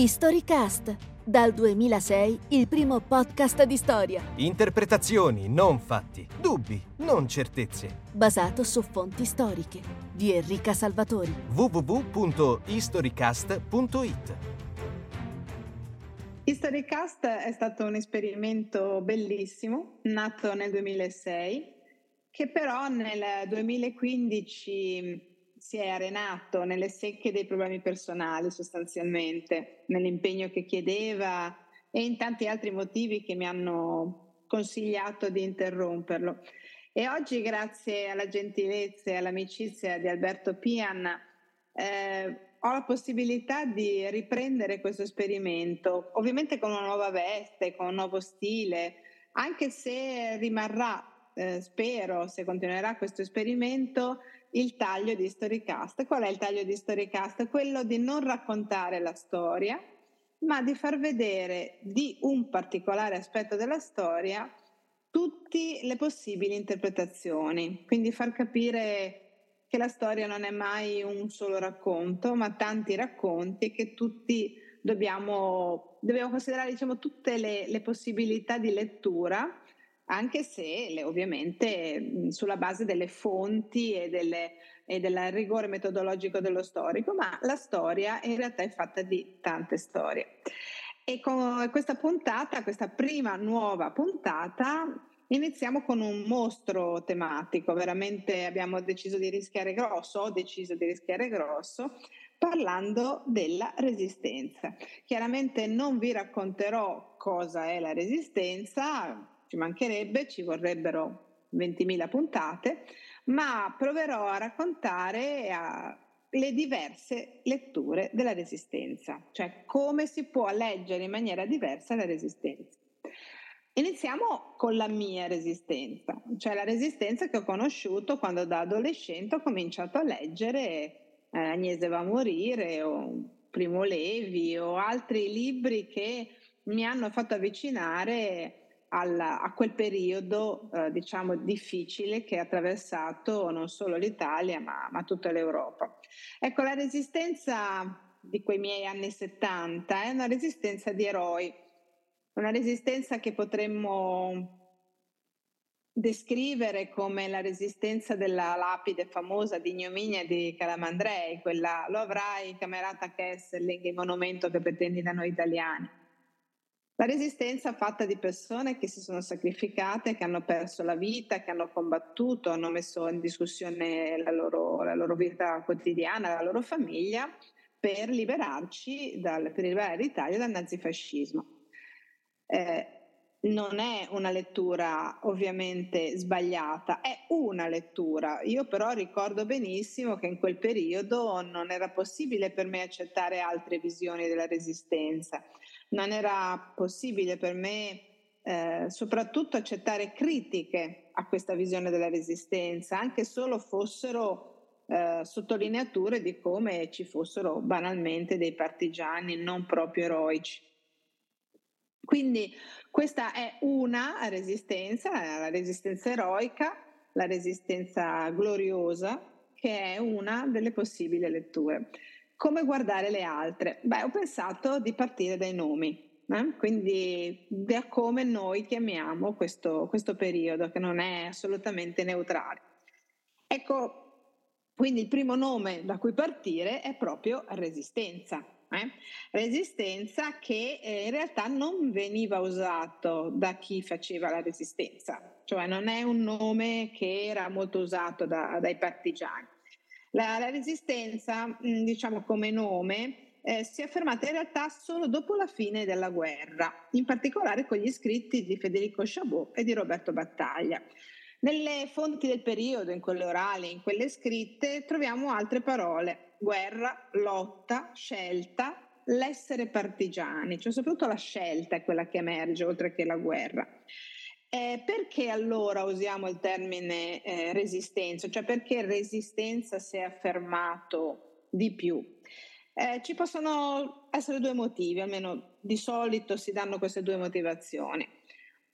Historycast, dal 2006 il primo podcast di storia, Interpretazioni, non fatti. Dubbi, non certezze. basato su fonti storiche, di Enrica Salvatori. www.historycast.it Historycast è stato un esperimento bellissimo, nato nel 2006, che però nel 2015 si è arenato nelle secche dei problemi personali sostanzialmente, nell'impegno che chiedeva e in tanti altri motivi che mi hanno consigliato di interromperlo. E oggi, grazie alla gentilezza e all'amicizia di Alberto Pian, eh, ho la possibilità di riprendere questo esperimento, ovviamente con una nuova veste, con un nuovo stile, anche se rimarrà, eh, spero, se continuerà questo esperimento, il taglio di Storycast. Qual è il taglio di Storycast? Quello di non raccontare la storia, ma di far vedere di un particolare aspetto della storia tutte le possibili interpretazioni, quindi far capire che la storia non è mai un solo racconto, ma tanti racconti e che tutti dobbiamo, dobbiamo considerare diciamo, tutte le, le possibilità di lettura anche se ovviamente sulla base delle fonti e, delle, e, del rigore metodologico dello storico, ma la storia in realtà è fatta di tante storie. E con questa puntata, questa prima nuova puntata, iniziamo con un mostro tematico, veramente abbiamo deciso di rischiare grosso, ho deciso di rischiare grosso, parlando della resistenza. Chiaramente non vi racconterò cosa è la resistenza, ci mancherebbe, ci vorrebbero 20.000 puntate, ma proverò a raccontare a, le diverse letture della resistenza, cioè come si può leggere in maniera diversa la resistenza. Iniziamo con la mia resistenza, cioè la resistenza che ho conosciuto quando da adolescente ho cominciato a leggere eh, Agnese va a morire o Primo Levi o altri libri che mi hanno fatto avvicinare al, a quel periodo eh, diciamo difficile che ha attraversato non solo l'Italia ma, ma, tutta l'Europa. Ecco, la resistenza di quei miei anni 70 è una resistenza di eroi, una resistenza che potremmo descrivere come la resistenza della lapide famosa di ignominia di Calamandrei, quella lo avrai camerata Kesselling, il monumento che pretendi da noi italiani. La resistenza fatta di persone che si sono sacrificate, che hanno perso la vita, che hanno combattuto, hanno messo in discussione la loro, la loro vita quotidiana, la loro famiglia, per liberarci, dal, per liberare l'Italia dal nazifascismo. Eh, non è una lettura ovviamente sbagliata, è una lettura. Io però ricordo benissimo che in quel periodo non era possibile per me accettare altre visioni della resistenza non era possibile per me eh, soprattutto accettare critiche a questa visione della resistenza, anche solo fossero eh, sottolineature di come ci fossero banalmente dei partigiani non proprio eroici. Quindi questa è una resistenza, la resistenza eroica, la resistenza gloriosa, che è una delle possibili letture. Come guardare le altre? Beh, ho pensato di partire dai nomi, eh? quindi da come noi chiamiamo questo, questo periodo, che non è assolutamente neutrale. Ecco, quindi il primo nome da cui partire è proprio resistenza. Eh? Resistenza che eh, in realtà non veniva usato da chi faceva la resistenza, cioè non è un nome che era molto usato da, dai partigiani. La, la resistenza, diciamo come nome, eh, si è affermata in realtà solo dopo la fine della guerra, in particolare con gli scritti di Federico Chabot e di Roberto Battaglia. Nelle fonti del periodo, in quelle orali, in quelle scritte, troviamo altre parole, guerra, lotta, scelta, l'essere partigiani, cioè soprattutto la scelta è quella che emerge oltre che la guerra. Eh, perché allora usiamo il termine eh, resistenza? Cioè perché resistenza si è affermato di più? Eh, ci possono essere due motivi, almeno di solito si danno queste due motivazioni.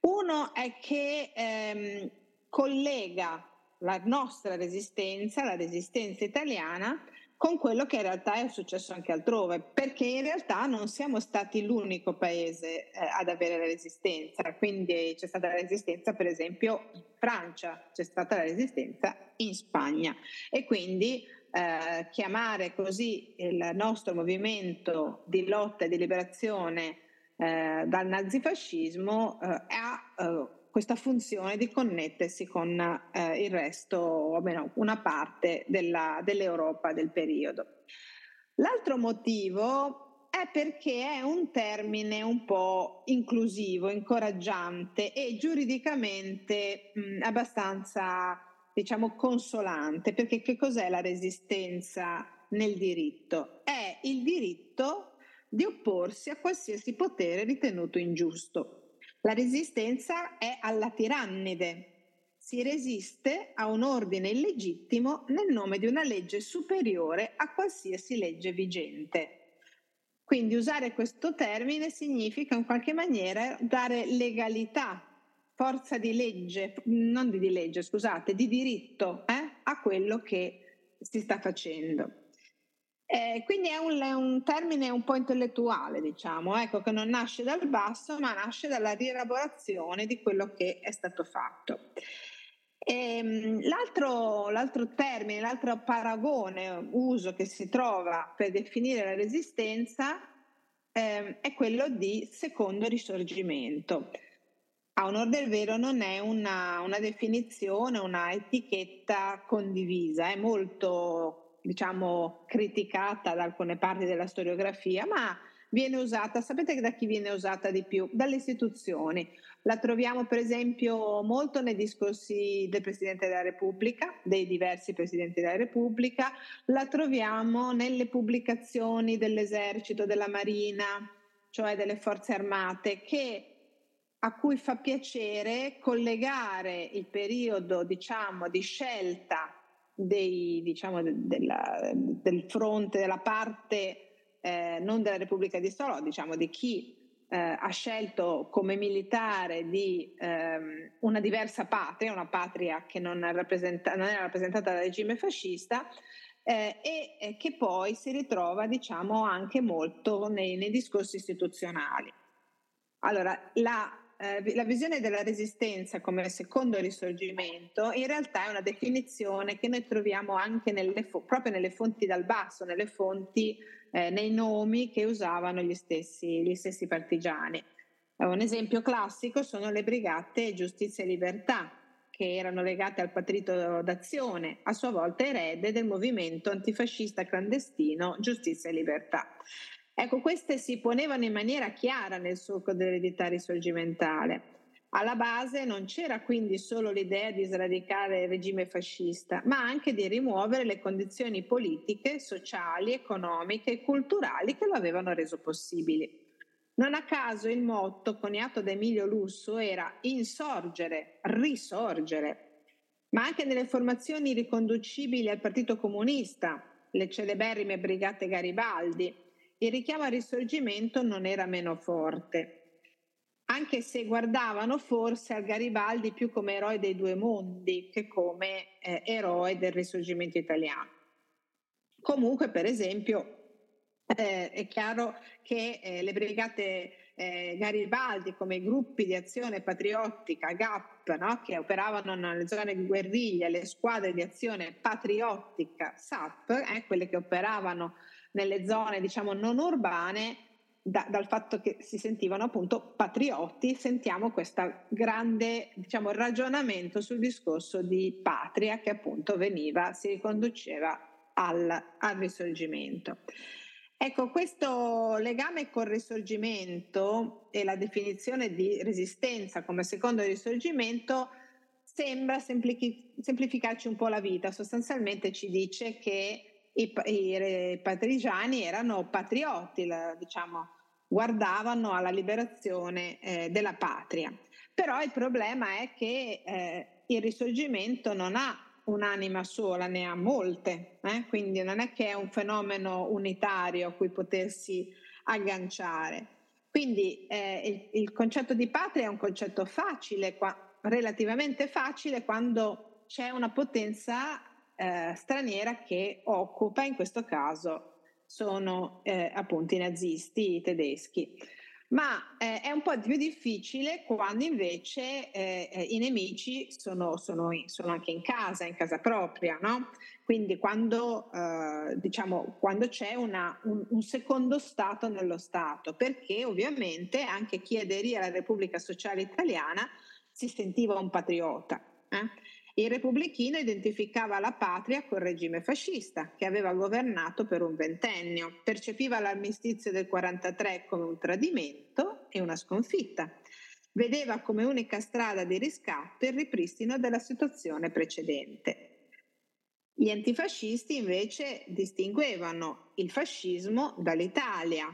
Uno è che ehm, collega la nostra resistenza, la resistenza italiana, con quello che in realtà è successo anche altrove, perché in realtà non siamo stati l'unico paese eh, ad avere la resistenza, quindi c'è stata la resistenza per esempio in Francia, c'è stata la resistenza in Spagna. E quindi eh, chiamare così il nostro movimento di lotta e di liberazione eh, dal nazifascismo eh, ha eh, questa funzione di connettersi con eh, il resto, o almeno una parte della, dell'Europa del periodo. L'altro motivo è perché è un termine un po' inclusivo, incoraggiante e giuridicamente mh, abbastanza, diciamo, consolante, perché che cos'è la resistenza nel diritto? È il diritto di opporsi a qualsiasi potere ritenuto ingiusto. La resistenza è alla tirannide. Si resiste a un ordine illegittimo nel nome di una legge superiore a qualsiasi legge vigente. Quindi usare questo termine significa in qualche maniera dare legalità, forza di legge, non di legge, scusate, di diritto eh, a quello che si sta facendo. Eh, quindi è un, un, termine un po' intellettuale, diciamo, ecco, che non nasce dal basso, ma nasce dalla rielaborazione di quello che è stato fatto. E, ehm, l'altro, l'altro termine, l'altro paragone, uso che si trova per definire la resistenza eh, è quello di secondo risorgimento. A onore del vero non è una, una definizione, una etichetta condivisa, è molto diciamo, criticata da alcune parti della storiografia, ma viene usata, sapete da chi viene usata di più? Dalle istituzioni. La troviamo per esempio molto nei discorsi del Presidente della Repubblica, dei diversi Presidenti della Repubblica, la troviamo nelle pubblicazioni dell'Esercito, della Marina, cioè delle Forze Armate, che a cui fa piacere collegare il periodo diciamo, di scelta dei, diciamo, della, del fronte, della parte eh, non della Repubblica di Salò, diciamo di chi eh, ha scelto come militare di ehm, una diversa patria, una patria che non, rappresenta, non era rappresentata dal regime fascista, eh, e, e, che poi si ritrova diciamo anche molto nei, nei discorsi istituzionali. Allora, la eh, la visione della resistenza come secondo risorgimento in realtà è una definizione che noi troviamo anche nelle fo- proprio nelle fonti dal basso, nelle fonti, eh, nei nomi che usavano gli stessi, gli stessi partigiani. Eh, un esempio classico sono le brigate Giustizia e Libertà, che erano legate al Patrito d'Azione, a sua volta erede del movimento antifascista clandestino Giustizia e Libertà. Ecco, queste si ponevano in maniera chiara nel solco dell'eredità risorgimentale. Alla base non c'era quindi solo l'idea di sradicare il regime fascista, ma anche di rimuovere le condizioni politiche, sociali, economiche e culturali che lo avevano reso possibile. Non a caso il motto coniato da Emilio Lusso era insorgere, risorgere, ma anche nelle formazioni riconducibili al Partito Comunista, le celeberrime Brigate Garibaldi, il richiamo al risorgimento non era meno forte, anche se guardavano forse al Garibaldi più come eroe dei due mondi che come eh, eroe del risorgimento italiano. Comunque, per esempio, eh, è chiaro che eh, le brigate eh, Garibaldi come gruppi di azione patriottica, GAP, no? che operavano nelle zone di guerriglia, le squadre di azione patriottica, SAP, eh, quelle che operavano nelle zone diciamo non urbane da, dal fatto che si sentivano appunto patriotti, sentiamo questo grande diciamo, ragionamento sul discorso di patria che appunto veniva, si riconduceva al, al risorgimento. Ecco, questo legame col risorgimento e la definizione di resistenza come secondo risorgimento sembra semplificarci un po' la vita, sostanzialmente ci dice che i, i patrigiani erano patrioti, diciamo, guardavano alla liberazione eh, della patria. Però il problema è che eh, il risorgimento non ha un'anima sola, ne ha molte, eh? quindi non è che è un fenomeno unitario a cui potersi agganciare. Quindi eh, il, il, concetto di patria è un concetto facile, qua, relativamente facile, quando c'è una potenza eh, straniera che occupa, in questo caso sono eh, appunto i nazisti tedeschi ma eh, è un po' più difficile quando invece eh, eh, i nemici sono, sono, sono, anche in casa, in casa propria, no? Quindi quando, diciamo, quando c'è una, un, un, secondo Stato nello Stato, perché ovviamente anche chi aderì alla Repubblica Sociale Italiana si sentiva un patriota. Eh? Il repubblichino identificava la patria col regime fascista che aveva governato per un ventennio, percepiva l'armistizio del 43 come un tradimento e una sconfitta. Vedeva come unica strada di riscatto il ripristino della situazione precedente. Gli antifascisti invece distinguevano il fascismo dall'Italia,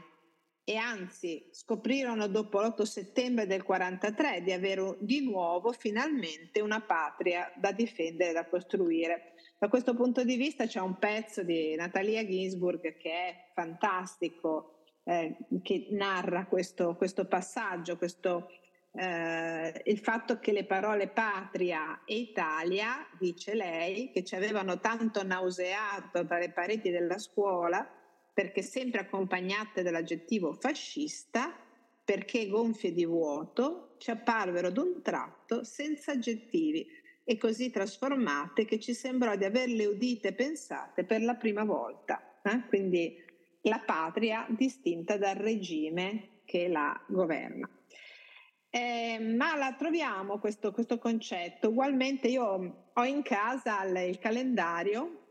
e anzi scoprirono dopo l'8 settembre del 43 di avere di nuovo finalmente una patria da difendere e da costruire. Da questo punto di vista c'è un pezzo di Natalia Ginsburg che è fantastico, eh, che narra questo, questo passaggio, questo, eh, il fatto che le parole patria e Italia, dice lei, che ci avevano tanto nauseato dalle pareti della scuola, perché sempre accompagnate dall'aggettivo fascista, perché gonfie di vuoto, ci apparvero d'un tratto senza aggettivi e così trasformate che ci sembrò di averle udite e pensate per la prima volta. Eh? Quindi la patria distinta dal regime che la governa. Eh, ma la troviamo questo, questo, concetto. Ugualmente io ho in casa il, calendario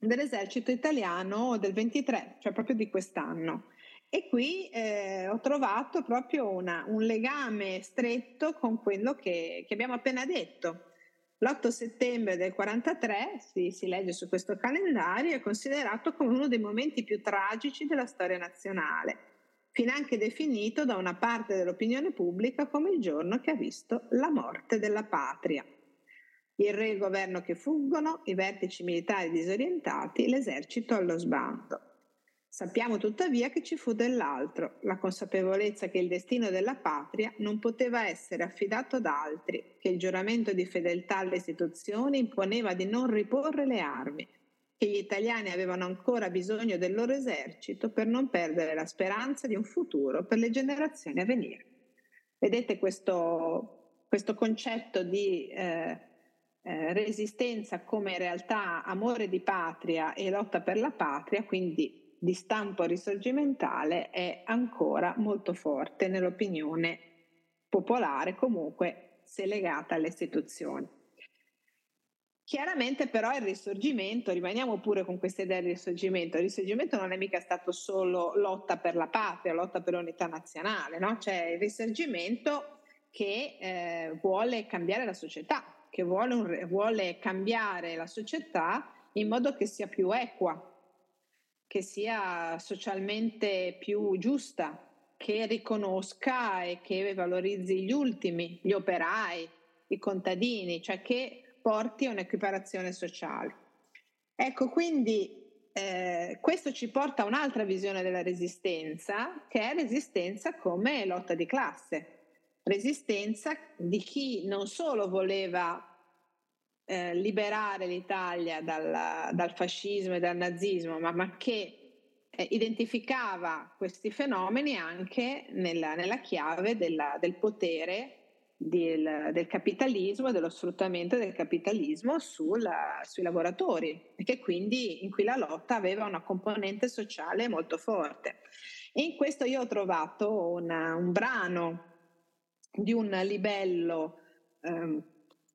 dell'esercito italiano del 23, cioè proprio di quest'anno. E qui eh, ho trovato proprio una, un legame stretto con quello che, che abbiamo appena detto. L'8 settembre del 43, si, si legge su questo calendario, è considerato come uno dei momenti più tragici della storia nazionale, finanche definito da una parte dell'opinione pubblica come il giorno che ha visto la morte della patria il re e il governo che fuggono, i vertici militari disorientati, l'esercito allo sbando. Sappiamo tuttavia che ci fu dell'altro, la consapevolezza che il destino della patria non poteva essere affidato ad altri, che il giuramento di fedeltà alle istituzioni imponeva di non riporre le armi, che gli italiani avevano ancora bisogno del loro esercito per non perdere la speranza di un futuro per le generazioni a venire. Vedete questo, questo concetto di eh, eh, resistenza come realtà amore di patria e lotta per la patria, quindi di stampo risorgimentale, è ancora molto forte nell'opinione popolare, comunque se legata alle istituzioni. Chiaramente però il risorgimento, rimaniamo pure con questa idea del risorgimento, il risorgimento non è mica stato solo lotta per la patria, lotta per l'unità nazionale, no? c'è il risorgimento che eh, vuole cambiare la società, che vuole, vuole cambiare la società in modo che sia più equa, che sia socialmente più giusta, che riconosca e che valorizzi gli ultimi, gli operai, i contadini, cioè che porti a un'equiparazione sociale. Ecco, quindi eh, questo ci porta a un'altra visione della resistenza, che è resistenza come lotta di classe resistenza di chi non solo voleva eh, liberare l'Italia dal, dal, fascismo e dal nazismo, ma, ma che eh, identificava questi fenomeni anche nella, nella chiave della, del potere del, del, capitalismo, dello sfruttamento del capitalismo sul, sui lavoratori, e che quindi in cui la lotta aveva una componente sociale molto forte. E in questo io ho trovato una, un brano di un libello, ehm,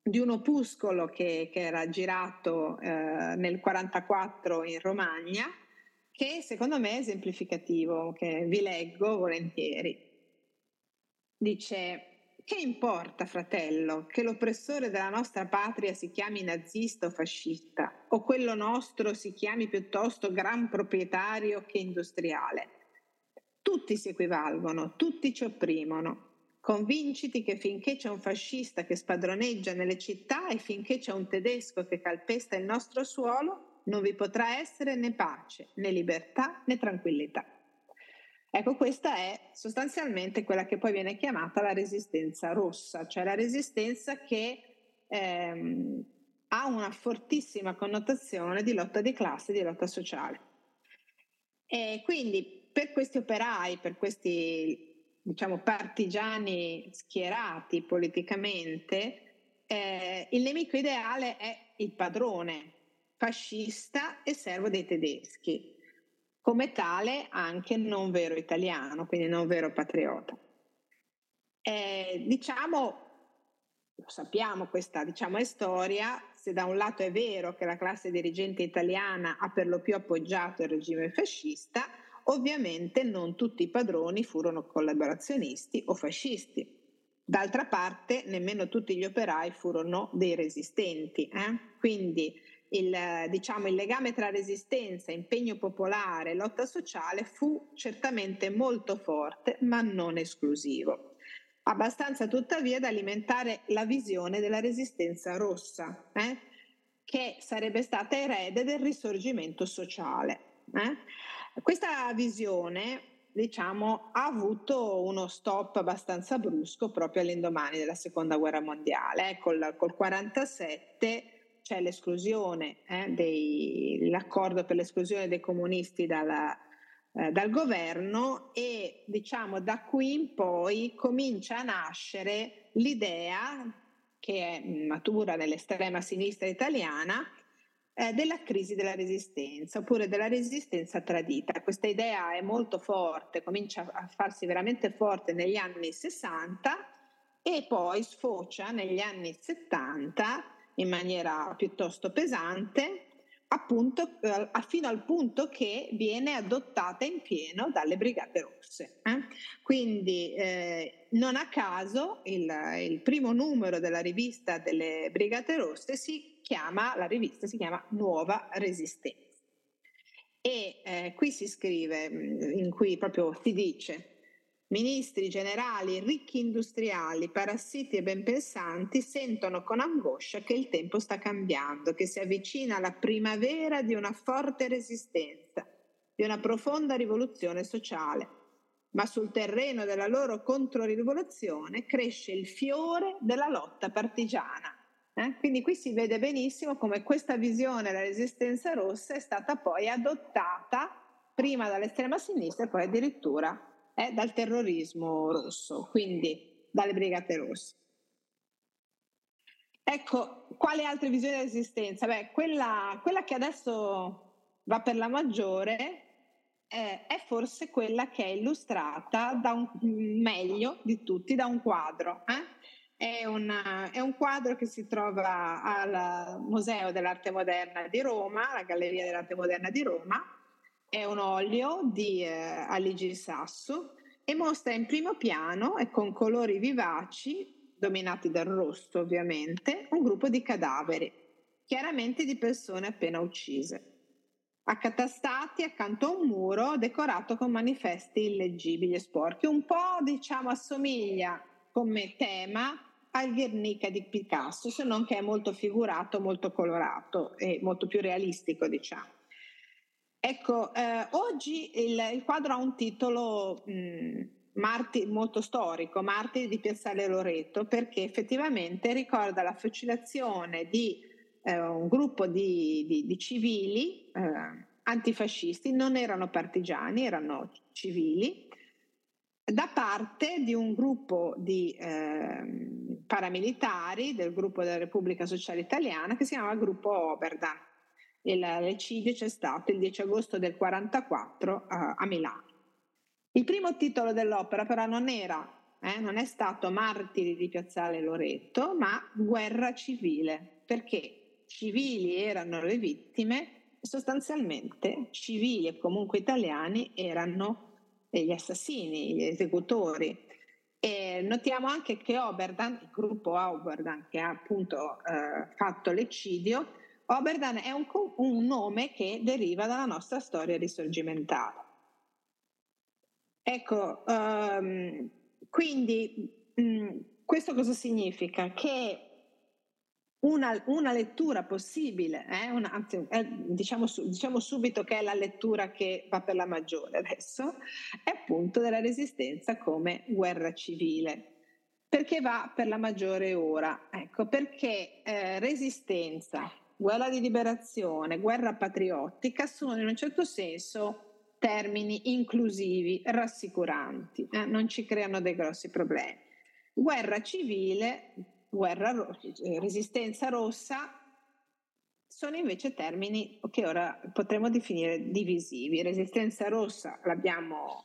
di un opuscolo che, che era girato eh, nel 1944 in Romagna, che secondo me è esemplificativo, che vi leggo volentieri. Dice, che importa, fratello, che l'oppressore della nostra patria si chiami nazista o fascista, o quello nostro si chiami piuttosto gran proprietario che industriale? Tutti si equivalgono, tutti ci opprimono, Convinciti che finché c'è un fascista che spadroneggia nelle città e finché c'è un tedesco che calpesta il nostro suolo, non vi potrà essere né pace, né libertà, né tranquillità. Ecco, questa è sostanzialmente quella che poi viene chiamata la resistenza rossa, cioè la resistenza che ehm, ha una fortissima connotazione di lotta di classe, di lotta sociale. E quindi per questi operai, per questi diciamo, partigiani schierati politicamente, eh, il nemico ideale è il padrone fascista e servo dei tedeschi, come tale anche non vero italiano, quindi non vero patriota. Eh, diciamo, lo sappiamo, questa diciamo, è storia, se da un lato è vero che la classe dirigente italiana ha per lo più appoggiato il regime fascista, ovviamente non tutti i padroni furono collaborazionisti o fascisti. D'altra parte, nemmeno tutti gli operai furono dei resistenti. Eh? Quindi il, diciamo, il legame tra resistenza, impegno popolare e lotta sociale fu certamente molto forte, ma non esclusivo abbastanza tuttavia da alimentare la visione della resistenza rossa, eh? che sarebbe stata erede del risorgimento sociale. Eh? Questa visione diciamo, ha avuto uno stop abbastanza brusco proprio all'indomani della seconda guerra mondiale. Eh? Col, col 47 c'è l'esclusione, eh, dei, l'accordo per l'esclusione dei comunisti dalla, eh, dal governo e diciamo da qui in poi comincia a nascere l'idea che è matura nell'estrema sinistra italiana eh, della crisi della resistenza oppure della resistenza tradita. Questa idea è molto forte, comincia a farsi veramente forte negli anni 60 e poi sfocia negli anni 70 in maniera piuttosto pesante appunto eh, fino al punto che viene adottata in pieno dalle Brigate Rosse. Eh? Quindi eh, non a caso il, il, primo numero della rivista delle Brigate Rosse si chiama, la rivista si chiama Nuova Resistenza. E eh, qui si scrive, mm, in cui proprio si dice Ministri, generali, ricchi industriali, parassiti e benpensanti sentono con angoscia che il tempo sta cambiando, che si avvicina la primavera di una forte resistenza, di una profonda rivoluzione sociale. Ma sul terreno della loro controrivoluzione cresce il fiore della lotta partigiana. Eh? Quindi qui si vede benissimo come questa visione della resistenza rossa è stata poi adottata prima dall'estrema sinistra e poi addirittura è dal terrorismo rosso, quindi dalle brigate rosse. Ecco, quale altre visioni dell'esistenza? Beh, quella, quella che adesso va per la maggiore eh, è forse quella che è illustrata un, meglio di tutti da un quadro. Eh? È, una, è, un quadro che si trova al Museo dell'Arte Moderna di Roma, la Galleria dell'Arte Moderna di Roma, è un olio di eh, Aligi Sasso e mostra in primo piano e con colori vivaci, dominati dal rosso ovviamente, un gruppo di cadaveri, chiaramente di persone appena uccise, accatastati accanto a un muro decorato con manifesti illeggibili e sporchi. Un po' diciamo assomiglia come tema al Guernica di Picasso, se non che è molto figurato, molto colorato e molto più realistico, diciamo. Ecco, eh, oggi il, il, quadro ha un titolo mh, Marti, molto storico, Martiri di Piazzale Loreto, perché effettivamente ricorda la fucilazione di eh, un gruppo di, di, di civili eh, antifascisti, non erano partigiani, erano civili, da parte di un gruppo di eh, paramilitari del gruppo della Repubblica Sociale Italiana che si chiama Gruppo Oberdan l'ecidio c'è stato il 10 agosto del 1944 uh, eh, a Milano. Il primo titolo dell'opera però non era, eh, non è stato Martiri di Piazzale Loreto, ma Guerra civile, perché civili erano le vittime sostanzialmente civili e comunque italiani erano gli assassini, gli esecutori. E notiamo anche che Oberdan, il gruppo Oberdan che ha appunto eh, fatto l'eccidio, Oberdan è un, un nome che deriva dalla nostra storia risorgimentale. Ecco, um, quindi mh, questo cosa significa? Che una, una lettura possibile, eh, una, anzi, eh, diciamo, diciamo, subito che è la lettura che va per la maggiore adesso, è appunto della resistenza come guerra civile. Perché va per la maggiore ora? Ecco, perché eh, resistenza, guerra di liberazione, guerra patriottica sono in un certo senso termini inclusivi, rassicuranti, eh? non ci creano dei grossi problemi. Guerra civile, guerra, eh, resistenza rossa sono invece termini che ora potremmo definire divisivi. Resistenza rossa l'abbiamo,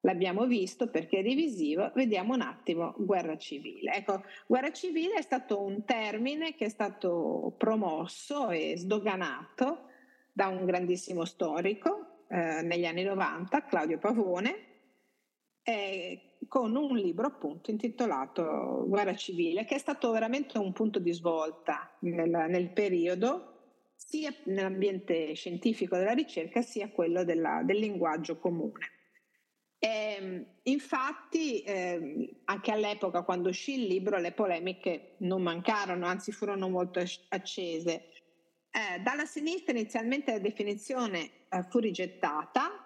l'abbiamo visto perché è divisivo, vediamo un attimo guerra civile. Ecco, guerra civile è stato un termine che è stato promosso e sdoganato da un grandissimo storico eh, negli anni 90, Claudio Pavone, eh, con un libro appunto intitolato Guerra civile, che è stato veramente un punto di svolta nel, nel periodo, sia nell'ambiente scientifico della ricerca, sia quello della, del linguaggio comune. E, ehm, infatti, eh, anche all'epoca, quando uscì il libro, le polemiche non mancarono, anzi furono molto accese. Eh, dalla sinistra inizialmente la definizione eh, fu rigettata,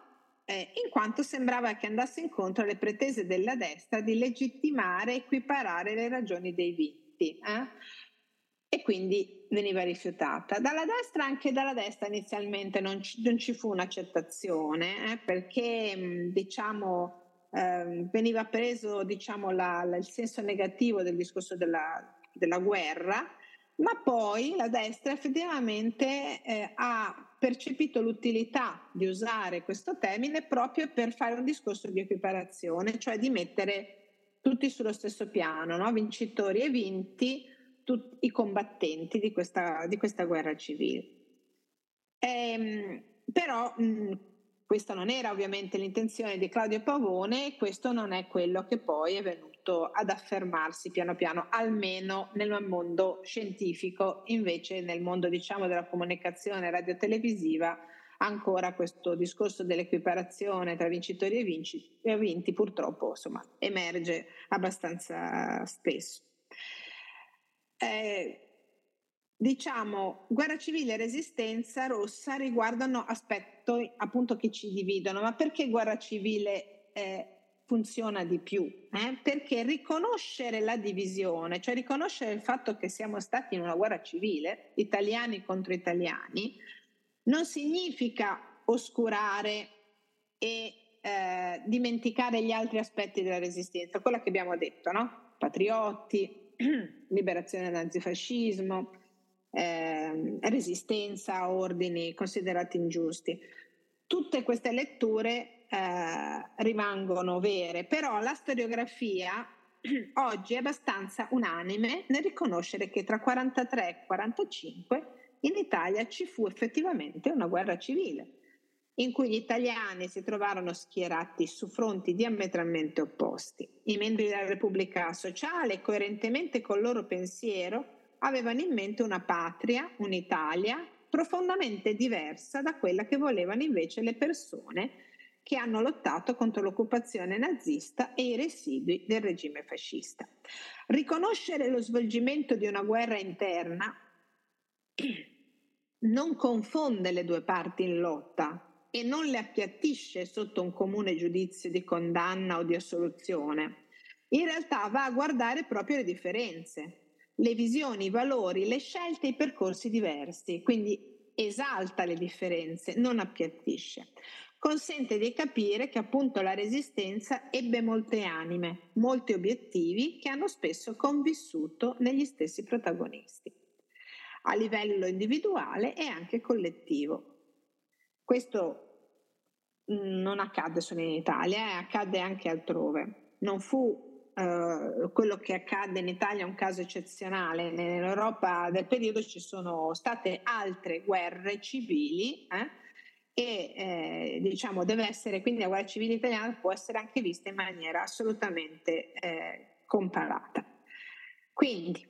eh, in quanto sembrava che andasse incontro alle pretese della destra di legittimare e equiparare le ragioni dei vinti. Eh? E quindi veniva rifiutata. Dalla destra, anche dalla destra inizialmente non ci, non ci fu un'accettazione, eh? perché diciamo, ehm, veniva preso diciamo, la, la, il senso negativo del discorso della, della guerra, ma poi la destra effettivamente eh, ha percepito l'utilità di usare questo termine proprio per fare un discorso di equiparazione, cioè di mettere tutti sullo stesso piano, no? vincitori e vinti, tutti i combattenti di questa, di questa guerra civile. Ehm, però mh, questa non era ovviamente l'intenzione di Claudio Pavone e questo non è quello che poi è venuto ad affermarsi piano piano, almeno nel mondo scientifico, invece nel mondo diciamo della comunicazione radiotelevisiva ancora questo discorso dell'equiparazione tra vincitori e, vinci, e vinti purtroppo insomma, emerge abbastanza spesso. Eh, diciamo, guerra civile e resistenza rossa riguardano aspetti appunto che ci dividono, ma perché guerra civile eh, funziona di più? Eh? Perché riconoscere la divisione, cioè riconoscere il fatto che siamo stati in una guerra civile, italiani contro italiani, non significa oscurare e eh, dimenticare gli altri aspetti della resistenza, quello che abbiamo detto, no? Patriotti, liberazione dall'antifascismo, eh, resistenza a ordini considerati ingiusti. Tutte queste letture eh, rimangono vere, però la storiografia oggi è abbastanza unanime nel riconoscere che tra 43 e 45 in Italia ci fu effettivamente una guerra civile in cui gli italiani si trovarono schierati su fronti diametralmente opposti. I membri della Repubblica Sociale, coerentemente col loro pensiero, avevano in mente una patria, un'Italia profondamente diversa da quella che volevano invece le persone che hanno lottato contro l'occupazione nazista e i residui del regime fascista. Riconoscere lo svolgimento di una guerra interna non confonde le due parti in lotta e non le appiattisce sotto un comune giudizio di condanna o di assoluzione. In realtà va a guardare proprio le differenze, le visioni, i valori, le scelte, i percorsi diversi, quindi esalta le differenze, non appiattisce. Consente di capire che appunto la resistenza ebbe molte anime, molti obiettivi che hanno spesso convissuto negli stessi protagonisti, a livello individuale e anche collettivo. Questo mm, non accadde solo in Italia, eh, accadde anche altrove. Non fu Uh, quello che accade in Italia è un caso eccezionale. Nell'Europa del periodo ci sono state altre guerre civili eh, e eh, diciamo deve essere quindi la guerra civile italiana può essere anche vista in maniera assolutamente eh, comparata. Quindi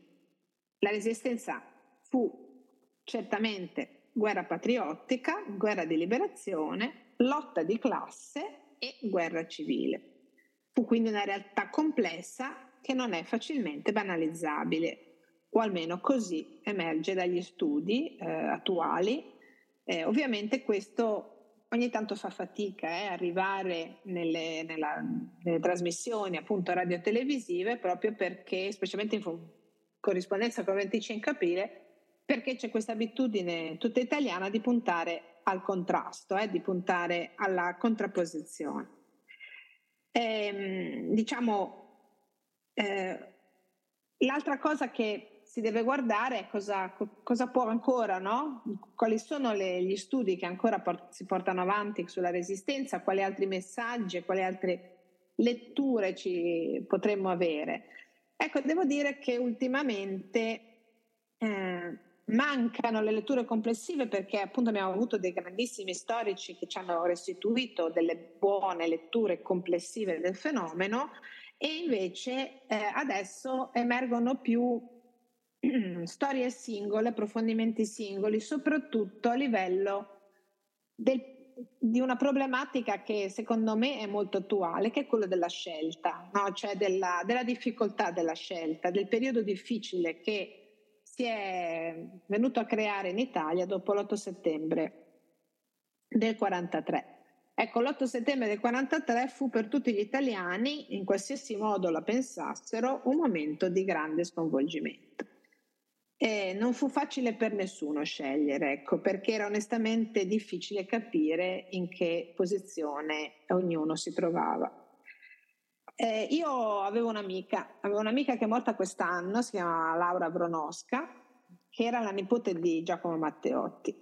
la resistenza fu certamente guerra patriottica, guerra di liberazione, lotta di classe e guerra civile. Fu quindi una realtà complessa che non è facilmente banalizzabile, o almeno così emerge dagli studi eh, attuali. Eh, ovviamente questo ogni tanto fa fatica eh, arrivare nelle, nella, nelle, trasmissioni appunto radio-televisive proprio perché, specialmente in corrispondenza con 25 aprile, perché c'è questa abitudine tutta italiana di puntare al contrasto, eh, di puntare alla contrapposizione. E, ehm, diciamo, eh, l'altra cosa che si deve guardare cosa, cosa può ancora, no? quali sono le, gli studi che ancora port- si portano avanti sulla resistenza, quali altri messaggi, quali altre letture ci potremmo avere. Ecco, devo dire che ultimamente eh, mancano le letture complessive perché appunto abbiamo avuto dei grandissimi storici che ci hanno restituito delle buone letture complessive del fenomeno e invece eh, adesso emergono più storie singole, approfondimenti singoli, soprattutto a livello del, di una problematica che secondo me è molto attuale, che è quello della scelta, no? cioè della, della difficoltà della scelta, del periodo difficile che si è venuto a creare in Italia dopo l'8 settembre del 43. Ecco, l'8 settembre del 43 fu per tutti gli italiani, in qualsiasi modo la pensassero, un momento di grande sconvolgimento. E non fu facile per nessuno scegliere, ecco, perché era onestamente difficile capire in che posizione ognuno si trovava. Eh, io avevo un'amica, avevo un'amica che è morta quest'anno, si chiama Laura Bronosca, che era la nipote di Giacomo Matteotti.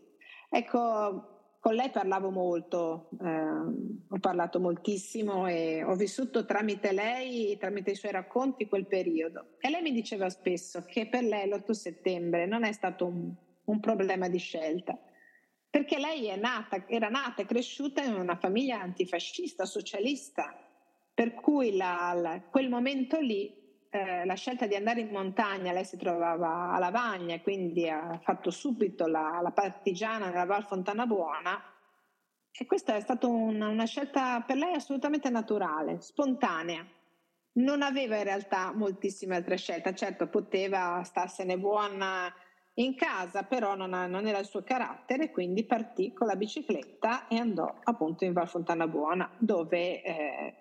Ecco, con lei parlavo molto, eh, ho parlato moltissimo e ho vissuto tramite lei, tramite i suoi racconti, quel periodo. E lei mi diceva spesso che per lei l'8 settembre non è stato un, un problema di scelta, perché lei nata, era nata e cresciuta in una famiglia antifascista, socialista, per cui la, la, quel momento lì, eh, la scelta di andare in montagna, lei si trovava a Lavagna, quindi ha fatto subito la, la partigiana nella Val Fontana Buona, e questa è stata una, una scelta per lei assolutamente naturale, spontanea. Non aveva in realtà moltissime altre scelte, certo poteva starsene buona in casa, però non, ha, non, era il suo carattere, quindi partì con la bicicletta e andò appunto in Val Fontana Buona, dove eh,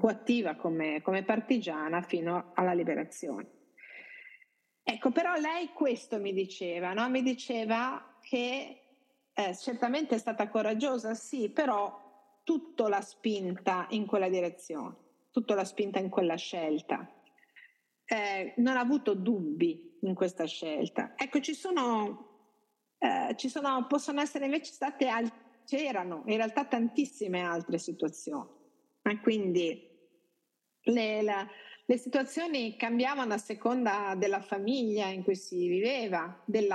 fu attiva come, come partigiana fino alla liberazione. Ecco, però lei questo mi diceva, no? mi diceva che eh, certamente è stata coraggiosa, sì, però tutto l'ha spinta in quella direzione, tutto l'ha spinta in quella scelta. Eh, non ha avuto dubbi in questa scelta. Ecco, ci sono, eh, ci sono possono essere invece state, al- c'erano in realtà tantissime altre situazioni. E quindi le, la, le situazioni cambiavano a seconda della famiglia in cui si viveva, del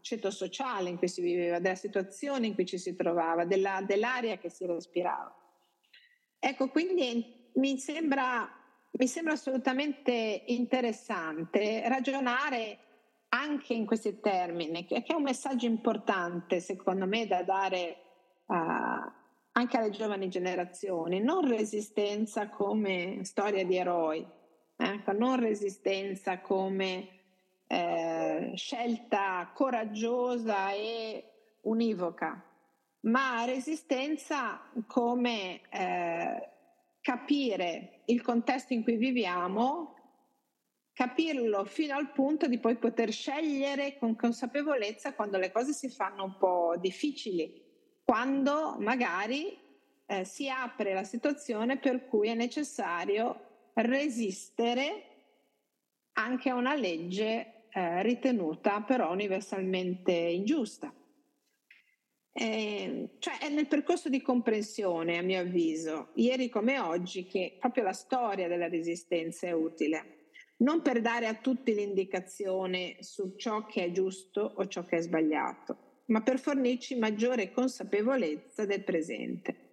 ceto sociale in cui si viveva, della situazione in cui ci si trovava, della, dell'aria che si respirava. Ecco, quindi mi sembra, mi sembra assolutamente interessante ragionare anche in questi termini, che è un messaggio importante secondo me da dare anche alle giovani generazioni, non resistenza come storia di eroi, ecco, non resistenza come eh, scelta coraggiosa e univoca, ma resistenza come eh, capire il contesto in cui viviamo, capirlo fino al punto di poi poter scegliere con consapevolezza quando le cose si fanno un po' difficili quando magari eh, si apre la situazione per cui è necessario resistere anche a una legge eh, ritenuta però universalmente ingiusta. Eh, cioè è nel percorso di comprensione, a mio avviso, ieri come oggi, che proprio la storia della resistenza è utile, non per dare a tutti l'indicazione su ciò che è giusto o ciò che è sbagliato, ma per fornirci maggiore consapevolezza del presente,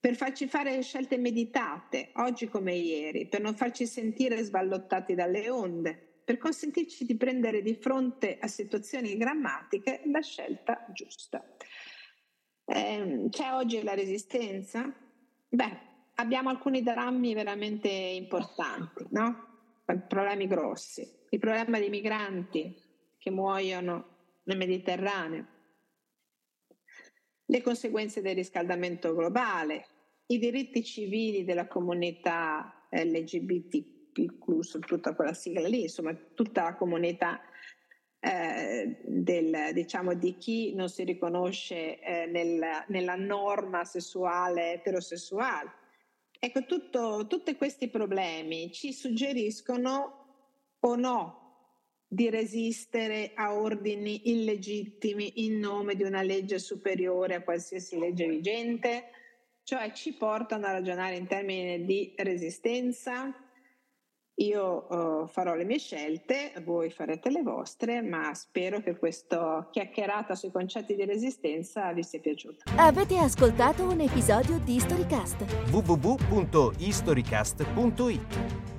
per farci fare scelte meditate, oggi come ieri, per non farci sentire sballottati dalle onde, per consentirci di prendere di fronte a situazioni drammatiche la scelta giusta. Eh, c'è oggi la resistenza? Beh, abbiamo alcuni drammi veramente importanti, no? Problemi grossi. Il problema dei migranti che muoiono Mediterraneo, le conseguenze del riscaldamento globale, i diritti civili della comunità LGBT, tutta quella sigla lì, insomma tutta la comunità eh, del, diciamo, di chi non si riconosce eh, nel, nella norma sessuale eterosessuale. Ecco, tutti questi problemi ci suggeriscono o no di resistere a ordini illegittimi in nome di una legge superiore a qualsiasi legge vigente, cioè ci portano a ragionare in termini di resistenza, io uh, farò le mie scelte, voi farete le vostre, ma spero che questa chiacchierata sui concetti di resistenza vi sia piaciuta. Avete ascoltato un episodio di Historycast? www.historycast.it